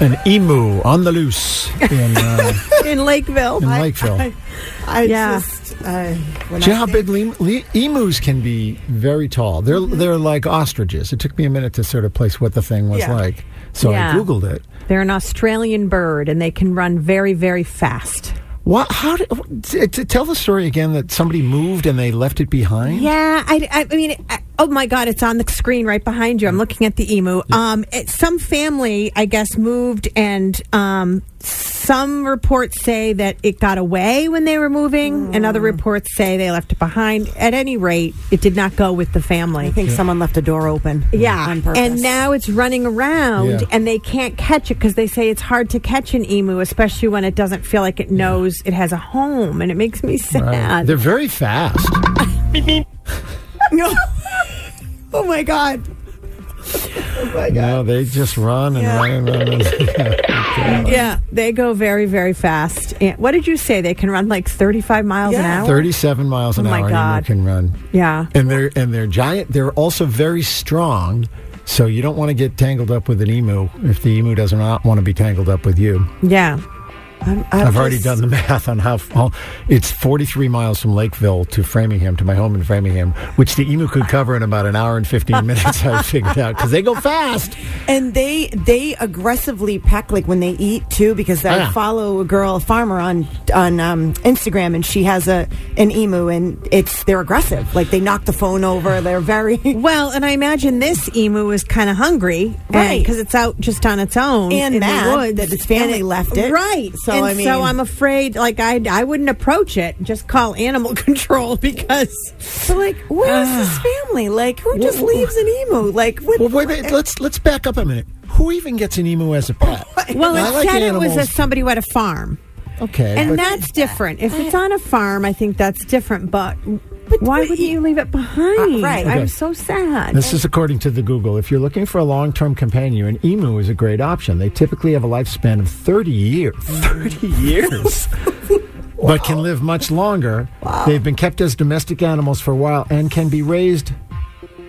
An emu on the loose in, uh, in Lakeville. in Lakeville. I, I Yeah. just, I, when Do you know how big lem- le- emus can be? Very tall. They're they're like ostriches. It took me a minute to sort of place what the thing was Yeah. like, so Yeah. I googled it. They're an Australian bird and they can run very, very fast. What? How did? t- t- tell the story again that somebody moved and they left it behind. Yeah, I, I mean, I, oh my God, it's on the screen right behind you. I'm looking at the emu. Um, it, some family, I guess, moved, and um, some reports say that it got away when they were moving, and other reports say they left it behind. At any rate, it did not go with the family. I think someone left a door open. Yeah, on purpose. and now it's running around, Yeah. and they can't catch it because they say it's hard to catch an emu, especially when it doesn't feel like it knows it has a home, and it makes me sad. Right. They're very fast. no. oh my god. Oh my god. No, they just run and Yeah. run and run. And, Yeah, they go very, very fast. And what did you say? They can run like 35 miles an hour? Thirty-seven miles an hour. Oh my hour. an emu God. can run. Yeah. and they're and they're giant. They're also very strong. So you don't want to get tangled up with an emu if the emu does not want to be tangled up with you. Yeah. I'm, I'm I've already done the math on how well, it's 43 miles from Lakeville to Framingham to my home in Framingham, which the emu could cover in about an hour and 15 minutes. I figured out because they go fast. And they they aggressively peck like when they eat too because I Yeah. follow a girl a farmer on on um, Instagram and she has a an emu and it's they're aggressive like they knock the phone over they're very Well, and I imagine this emu is kind of hungry, Right. Because it's out just on its own And in mad the woods. that its family And left it. right? So, and I mean- so I'm afraid, like I, I wouldn't approach it. Just call animal control because so like where's this ah. family like who just leaves an emu like what, Well, wait, wait, let's let's back up a minute. Who even gets an emu as a pet? well, I it like said it was a, animals. somebody who had a farm. Okay, And but- that's different. If it's on a farm, I think that's different. But, why wouldn't you- leave it behind? Uh, right. I'm so sad. This is according to the Google. If you're looking for a long-term companion, an emu is a great option. They typically have a lifespan of 30 years. 30 years. But can live much longer. They've been kept as domestic animals for a while and can be raised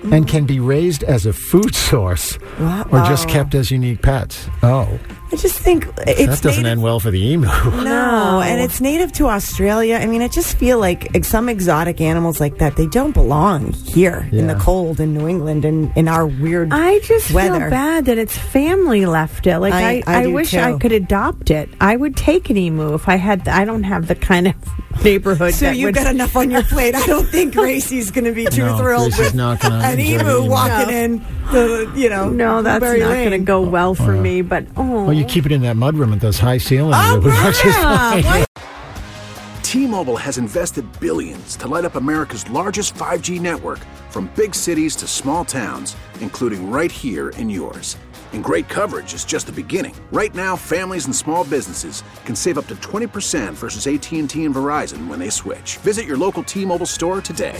and can be raised as a food source or just kept as unique pets. Oh, I just think it's that doesn't native- end well for the emu. No, and it's native to Australia. I mean, I just feel like some exotic animals like that they don't belong here in the cold in New England and in our weird. I just weather. feel bad that its family left it. Like I- I, I I, wish too. I could adopt it. I would take an emu if I had. I don't have the kind of neighborhood. So that you've would, got enough on your plate. I don't think Gracie's going to be too No, thrilled Gracie's with not gonna an enjoy emu emu. walking in. The, you know, No, that's Blueberry not going to Lane. go well for oh, me. But oh, Well, you keep it in that mudroom with those high ceilings. Oh, It would work just yeah. fine. T-Mobile has invested billions to light up America's largest 5G network from big cities to small towns, including right here in yours. And great coverage is just the beginning. Right now, families and small businesses can save up to 20% versus AT&T and Verizon when they switch. Visit your local T-Mobile store today.